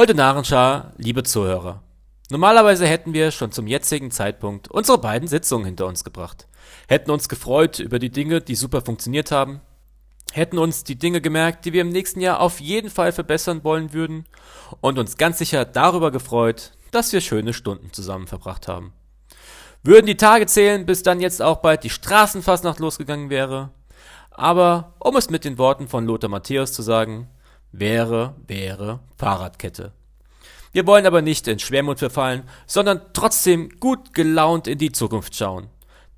Heute Narrenschar, liebe Zuhörer. Normalerweise hätten wir schon zum jetzigen Zeitpunkt unsere beiden Sitzungen hinter uns gebracht, hätten uns gefreut über die Dinge, die super funktioniert haben, hätten uns die Dinge gemerkt, die wir im nächsten Jahr auf jeden Fall verbessern wollen würden und uns ganz sicher darüber gefreut, dass wir schöne Stunden zusammen verbracht haben. Würden die Tage zählen, bis dann jetzt auch bald die Straßenfastnacht losgegangen wäre. Aber um es mit den Worten von Lothar Matthäus zu sagen, wäre, wäre Fahrradkette. Wir wollen aber nicht in Schwermut verfallen, sondern trotzdem gut gelaunt in die Zukunft schauen.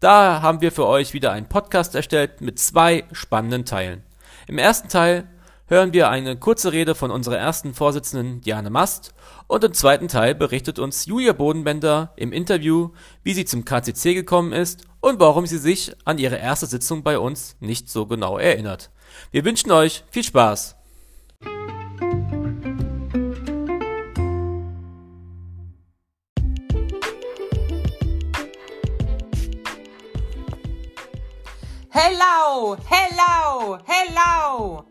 Da haben wir für euch wieder einen Podcast erstellt mit zwei spannenden Teilen. Im ersten Teil hören wir eine kurze Rede von unserer ersten Vorsitzenden Diane Mast und im zweiten Teil berichtet uns Julia Bodenbender im Interview, wie sie zum KCC gekommen ist und warum sie sich an ihre erste Sitzung bei uns nicht so genau erinnert. Wir wünschen euch viel Spaß! Hello, hello, hello.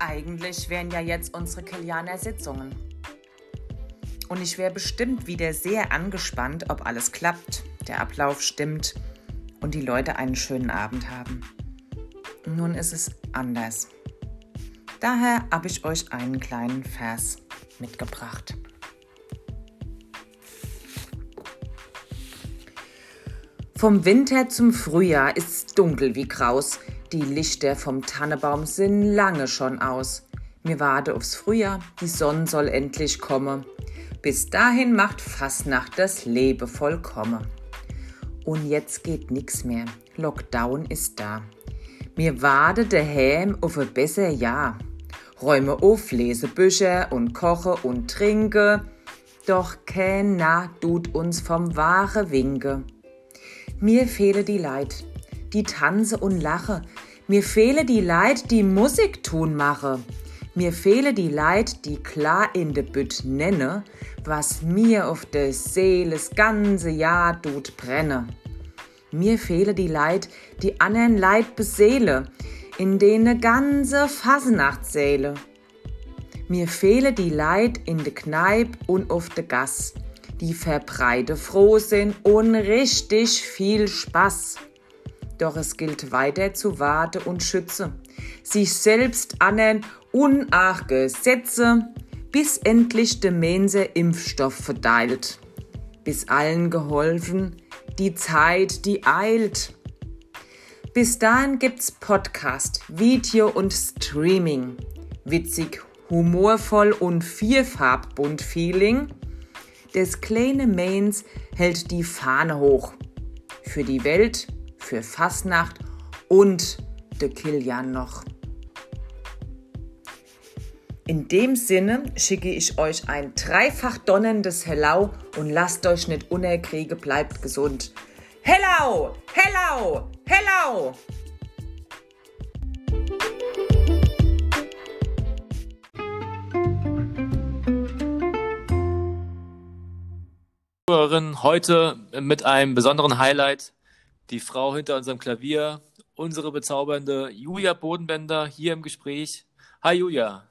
Eigentlich wären ja jetzt unsere Kilianer Sitzungen. Und ich wäre bestimmt wieder sehr angespannt, ob alles klappt, der Ablauf stimmt und die Leute einen schönen Abend haben. Nun ist es anders. Daher habe ich euch einen kleinen Vers mitgebracht. Vom Winter zum Frühjahr ist's dunkel wie Kraus. Die Lichter vom Tannebaum sind lange schon aus. Mir warte aufs Frühjahr, die Sonne soll endlich kommen. Bis dahin macht Fastnacht das Leben vollkommen. Und jetzt geht nix mehr. Lockdown ist da. Mir warte daheim auf ein besser Jahr. Räume auf, lese Bücher und koche und trinke. Doch keiner tut uns vom Wahre winke. Mir fehle die Leid, die tanze und lache. Mir fehle die Leid, die Musik tun mache. Mir fehle die Leid, die klar in de Bütt nenne, was mir auf de das ganze Jahr tut brenne. Mir fehle die Leid, die anderen Leid beseele, in dene ganze Fasnachtsäle. Mir fehle die Leid in de Kneip und auf de Gass die verbreite froh sind und richtig viel Spaß. Doch es gilt weiter zu warten und schützen, sich selbst annen unach Gesetze, bis endlich der Mense Impfstoff verteilt. Bis allen geholfen, die Zeit, die eilt. Bis dahin gibt's Podcast, Video und Streaming. Witzig, humorvoll und vierfarbbunt Feeling des kleine Mains hält die Fahne hoch. Für die Welt, für Fasnacht und de Kilian noch. In dem Sinne schicke ich euch ein dreifach donnerndes Hello und lasst euch nicht unerkriege, bleibt gesund. Hello! Hello! Hello! Heute mit einem besonderen Highlight. Die Frau hinter unserem Klavier, unsere bezaubernde Julia Bodenbender hier im Gespräch. Hi Julia.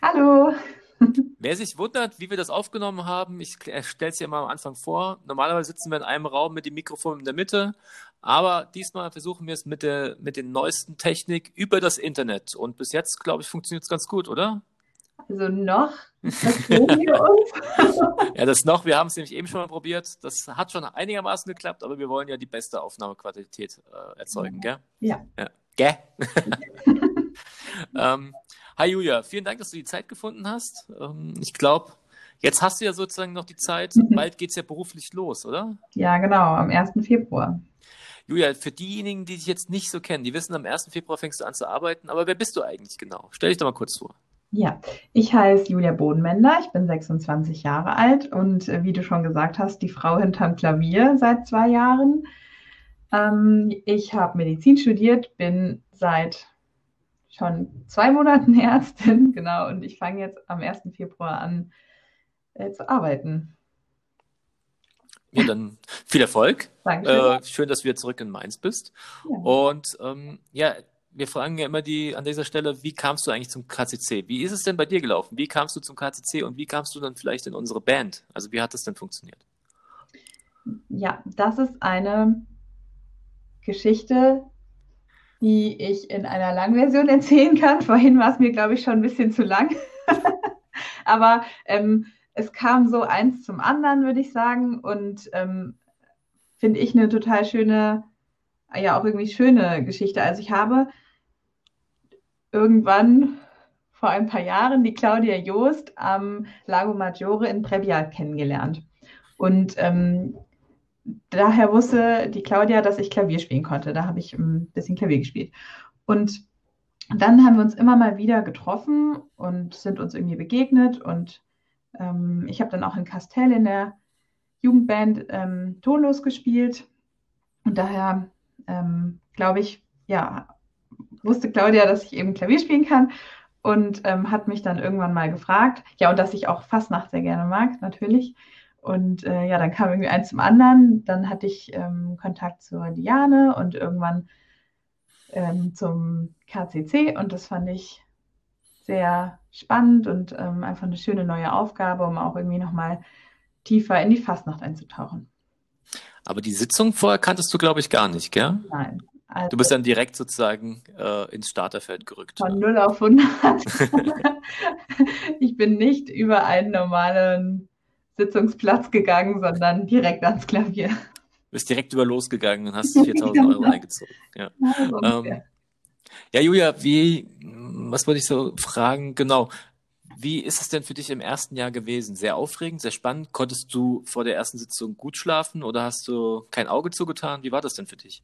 Hallo. Wer sich wundert, wie wir das aufgenommen haben, ich stelle es dir mal am Anfang vor. Normalerweise sitzen wir in einem Raum mit dem Mikrofon in der Mitte, aber diesmal versuchen wir es mit der mit den neuesten Technik über das Internet. Und bis jetzt, glaube ich, funktioniert es ganz gut, oder? Also noch wir uns. ja, das noch, wir haben es nämlich eben schon mal probiert. Das hat schon einigermaßen geklappt, aber wir wollen ja die beste Aufnahmequalität äh, erzeugen, ja. gell? Ja. ja. Gell? ähm, hi Julia, vielen Dank, dass du die Zeit gefunden hast. Ähm, ich glaube, jetzt hast du ja sozusagen noch die Zeit. Mhm. Bald geht es ja beruflich los, oder? Ja, genau, am 1. Februar. Julia, für diejenigen, die dich jetzt nicht so kennen, die wissen, am 1. Februar fängst du an zu arbeiten, aber wer bist du eigentlich genau? Stell dich doch mal kurz vor. Ja, ich heiße Julia Bodenmender, ich bin 26 Jahre alt und äh, wie du schon gesagt hast, die Frau hinterm Klavier seit zwei Jahren. Ähm, ich habe Medizin studiert, bin seit schon zwei Monaten Ärztin, genau, und ich fange jetzt am 1. Februar an äh, zu arbeiten. Ja, dann viel Erfolg. Danke. Äh, schön, dass du wieder zurück in Mainz bist. Ja. Und ähm, ja, wir fragen ja immer die an dieser Stelle, wie kamst du eigentlich zum KCC? Wie ist es denn bei dir gelaufen? Wie kamst du zum KCC und wie kamst du dann vielleicht in unsere Band? Also wie hat das denn funktioniert? Ja, das ist eine Geschichte, die ich in einer Langversion erzählen kann. Vorhin war es mir, glaube ich, schon ein bisschen zu lang. Aber ähm, es kam so eins zum anderen, würde ich sagen. Und ähm, finde ich eine total schöne, ja auch irgendwie schöne Geschichte. Also ich habe irgendwann vor ein paar Jahren die Claudia Joost am Lago Maggiore in Previal kennengelernt. Und ähm, daher wusste die Claudia, dass ich Klavier spielen konnte. Da habe ich ein bisschen Klavier gespielt. Und dann haben wir uns immer mal wieder getroffen und sind uns irgendwie begegnet. Und ähm, ich habe dann auch in Castell in der Jugendband ähm, tonlos gespielt. Und daher ähm, glaube ich, ja, wusste Claudia, dass ich eben Klavier spielen kann und ähm, hat mich dann irgendwann mal gefragt, ja, und dass ich auch Fastnacht sehr gerne mag, natürlich. Und äh, ja, dann kam irgendwie eins zum anderen. Dann hatte ich ähm, Kontakt zur Diane und irgendwann ähm, zum KCC und das fand ich sehr spannend und ähm, einfach eine schöne neue Aufgabe, um auch irgendwie nochmal tiefer in die Fastnacht einzutauchen. Aber die Sitzung vorher kanntest du, glaube ich, gar nicht, gell? Nein. Also du bist dann direkt sozusagen äh, ins Starterfeld gerückt. Von 0 auf 100. ich bin nicht über einen normalen Sitzungsplatz gegangen, sondern direkt ans Klavier. Du bist direkt über losgegangen und hast 4000 Euro eingezogen. Ja. Ähm, ja, Julia, wie, was wollte ich so fragen? Genau. Wie ist es denn für dich im ersten Jahr gewesen? Sehr aufregend, sehr spannend. Konntest du vor der ersten Sitzung gut schlafen oder hast du kein Auge zugetan? Wie war das denn für dich?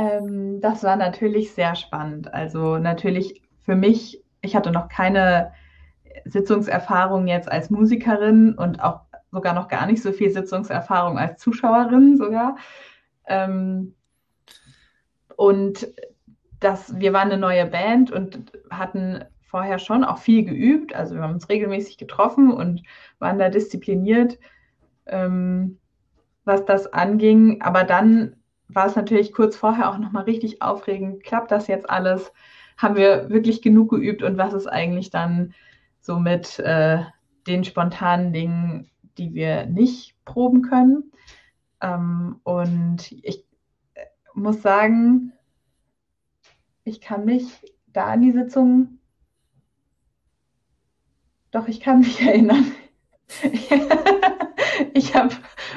Ähm, das war natürlich sehr spannend. Also natürlich für mich, ich hatte noch keine Sitzungserfahrung jetzt als Musikerin und auch sogar noch gar nicht so viel Sitzungserfahrung als Zuschauerin sogar. Ähm, und das, wir waren eine neue Band und hatten vorher schon auch viel geübt. Also wir haben uns regelmäßig getroffen und waren da diszipliniert, ähm, was das anging. Aber dann war es natürlich kurz vorher auch nochmal richtig aufregend. Klappt das jetzt alles? Haben wir wirklich genug geübt und was ist eigentlich dann so mit äh, den spontanen Dingen, die wir nicht proben können? Ähm, und ich äh, muss sagen, ich kann mich da an die Sitzung doch, ich kann mich erinnern. ich habe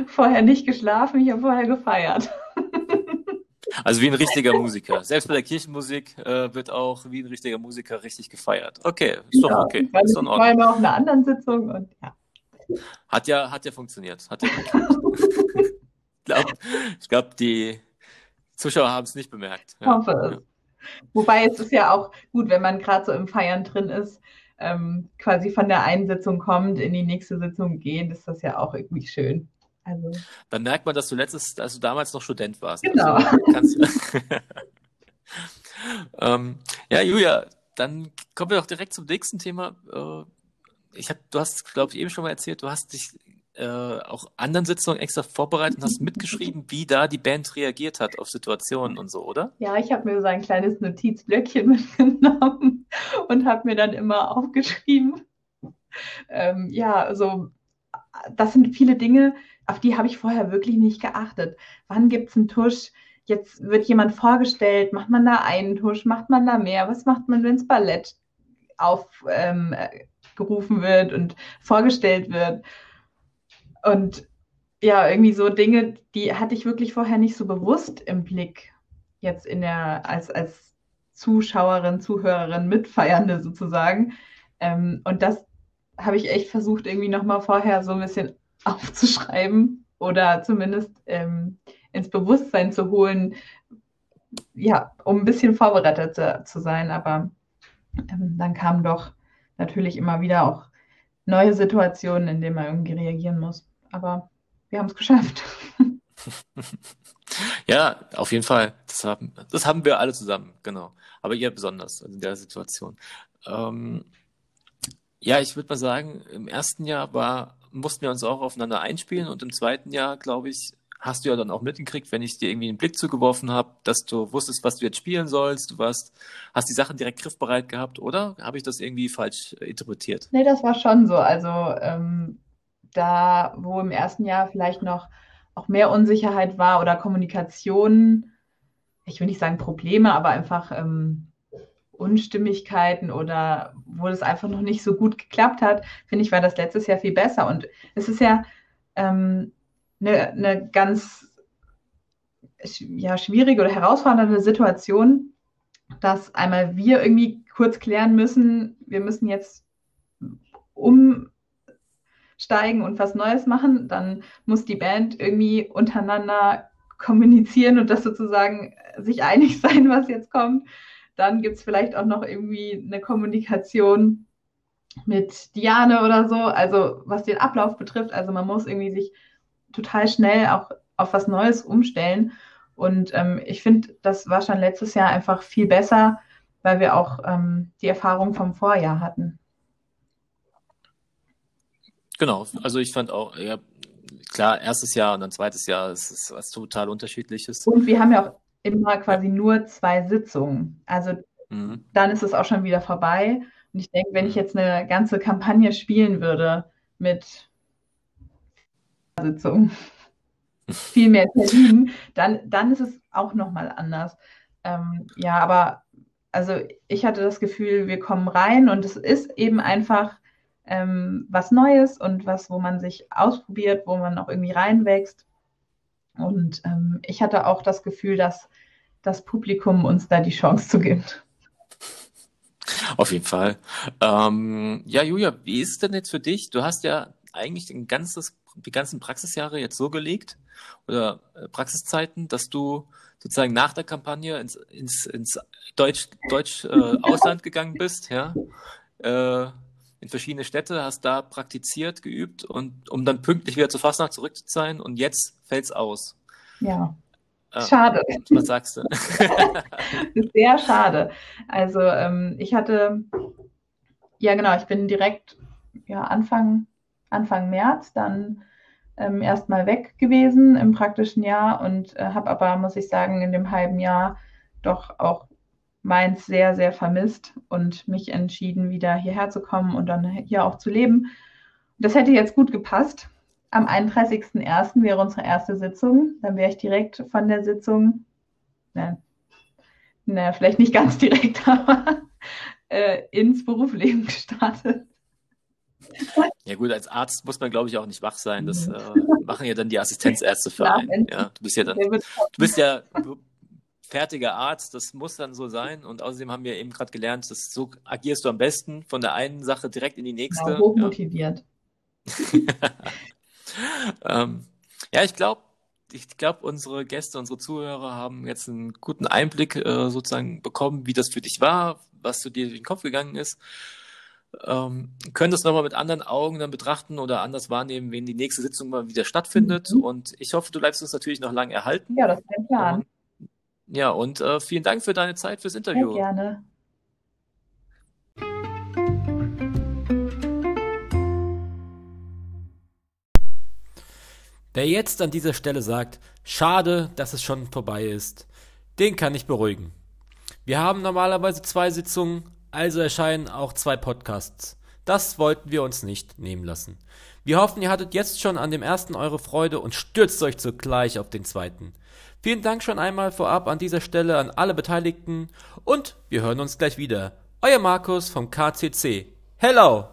vorher nicht geschlafen, ich habe vorher gefeiert. Also wie ein richtiger Musiker. Selbst bei der Kirchenmusik äh, wird auch wie ein richtiger Musiker richtig gefeiert. Okay, ist doch ja, okay. Ich ist doch war immer auf einer anderen Sitzung und ja. Hat ja, hat ja funktioniert. Hat ja funktioniert. ich glaube, glaub, die Zuschauer haben es nicht bemerkt. Ja. Hoffe es. Ja. Wobei es ist ja auch gut, wenn man gerade so im Feiern drin ist, ähm, quasi von der einen Sitzung kommt, in die nächste Sitzung geht, ist das ja auch irgendwie schön. Also. Dann merkt man, dass du letztes, du damals noch Student warst. Genau. Also, ähm, ja, Julia, dann kommen wir doch direkt zum nächsten Thema. Äh, ich hab, du hast, glaube ich, eben schon mal erzählt, du hast dich äh, auch anderen Sitzungen extra vorbereitet und hast mitgeschrieben, wie da die Band reagiert hat auf Situationen und so, oder? Ja, ich habe mir so ein kleines Notizblöckchen mitgenommen und habe mir dann immer aufgeschrieben. Ähm, ja, so, das sind viele Dinge, auf die habe ich vorher wirklich nicht geachtet. Wann gibt es einen Tusch? Jetzt wird jemand vorgestellt, macht man da einen Tusch, macht man da mehr? Was macht man, wenn es Ballett aufgerufen ähm, wird und vorgestellt wird? Und ja, irgendwie so Dinge, die hatte ich wirklich vorher nicht so bewusst im Blick, jetzt in der, als, als Zuschauerin, Zuhörerin, Mitfeiernde sozusagen. Ähm, und das habe ich echt versucht, irgendwie nochmal vorher so ein bisschen aufzuschreiben oder zumindest ähm, ins Bewusstsein zu holen, ja, um ein bisschen vorbereitet zu, zu sein. Aber ähm, dann kamen doch natürlich immer wieder auch neue Situationen, in denen man irgendwie reagieren muss aber wir haben es geschafft. ja, auf jeden Fall. Das haben, das haben wir alle zusammen, genau. Aber ihr besonders in der Situation. Ähm, ja, ich würde mal sagen, im ersten Jahr war, mussten wir uns auch aufeinander einspielen und im zweiten Jahr, glaube ich, hast du ja dann auch mitgekriegt, wenn ich dir irgendwie einen Blick zugeworfen habe, dass du wusstest, was du jetzt spielen sollst. Du warst, hast die Sachen direkt griffbereit gehabt, oder habe ich das irgendwie falsch interpretiert? Nee, das war schon so. Also ähm, da, wo im ersten Jahr vielleicht noch auch mehr Unsicherheit war oder Kommunikation, ich will nicht sagen Probleme, aber einfach ähm, Unstimmigkeiten oder wo es einfach noch nicht so gut geklappt hat, finde ich, war das letztes Jahr viel besser. Und es ist ja ähm, eine, eine ganz ja, schwierige oder herausfordernde Situation, dass einmal wir irgendwie kurz klären müssen, wir müssen jetzt umsteigen und was Neues machen, dann muss die Band irgendwie untereinander kommunizieren und das sozusagen sich einig sein, was jetzt kommt. Dann gibt es vielleicht auch noch irgendwie eine Kommunikation mit Diane oder so, also was den Ablauf betrifft. Also man muss irgendwie sich total schnell auch auf was Neues umstellen. Und ähm, ich finde, das war schon letztes Jahr einfach viel besser, weil wir auch ähm, die Erfahrung vom Vorjahr hatten. Genau, also ich fand auch, ja, klar, erstes Jahr und dann zweites Jahr ist, ist was total unterschiedliches. Und wir haben ja auch immer quasi nur zwei Sitzungen. Also mhm. dann ist es auch schon wieder vorbei. Und ich denke, wenn ich mhm. jetzt eine ganze Kampagne spielen würde mit Sitzungen, viel mehr Terminen, dann, dann ist es auch nochmal anders. Ähm, ja, aber also ich hatte das Gefühl, wir kommen rein und es ist eben einfach ähm, was Neues und was, wo man sich ausprobiert, wo man auch irgendwie reinwächst. Und ähm, ich hatte auch das Gefühl, dass das Publikum uns da die Chance zu gibt. Auf jeden Fall. Ähm, ja, Julia, wie ist denn jetzt für dich? Du hast ja eigentlich ein ganzes, die ganzen Praxisjahre jetzt so gelegt oder äh, Praxiszeiten, dass du sozusagen nach der Kampagne ins, ins, ins Deutsch, Deutsch äh, Ausland gegangen bist, ja, äh, in verschiedene Städte, hast da praktiziert, geübt und um dann pünktlich wieder zur Fastnacht zurück zu sein und jetzt fällt's aus. Ja. Äh, schade. Was sagst du? Sehr schade. Also ähm, ich hatte, ja genau, ich bin direkt ja, Anfang, Anfang März dann ähm, erstmal weg gewesen im praktischen Jahr und äh, habe aber, muss ich sagen, in dem halben Jahr doch auch meins sehr, sehr vermisst und mich entschieden, wieder hierher zu kommen und dann hier auch zu leben. Das hätte jetzt gut gepasst. Am 31.01. wäre unsere erste Sitzung. Dann wäre ich direkt von der Sitzung, na, na vielleicht nicht ganz direkt, aber äh, ins Berufsleben gestartet. Ja gut, als Arzt muss man, glaube ich, auch nicht wach sein. Das mhm. äh, machen ja dann die Assistenzärzte für einen. Ja, du bist ja dann, du bist ja fertiger Arzt, das muss dann so sein. Und außerdem haben wir eben gerade gelernt, dass so agierst du am besten von der einen Sache direkt in die nächste. Genau, hochmotiviert. Ja, ähm, ja ich glaube, ich glaube, unsere Gäste, unsere Zuhörer haben jetzt einen guten Einblick äh, sozusagen bekommen, wie das für dich war, was zu dir durch den Kopf gegangen ist ähm, können das nochmal mit anderen Augen dann betrachten oder anders wahrnehmen, wenn die nächste Sitzung mal wieder stattfindet. Mhm. Und ich hoffe, du bleibst uns natürlich noch lange erhalten. Ja, das ist mein Plan. Und, ja, und äh, vielen Dank für deine Zeit, fürs Interview. Sehr gerne. Wer jetzt an dieser Stelle sagt, schade, dass es schon vorbei ist, den kann ich beruhigen. Wir haben normalerweise zwei Sitzungen also erscheinen auch zwei Podcasts. Das wollten wir uns nicht nehmen lassen. Wir hoffen, ihr hattet jetzt schon an dem ersten eure Freude und stürzt euch zugleich auf den zweiten. Vielen Dank schon einmal vorab an dieser Stelle an alle Beteiligten und wir hören uns gleich wieder. Euer Markus vom KCC. Hello!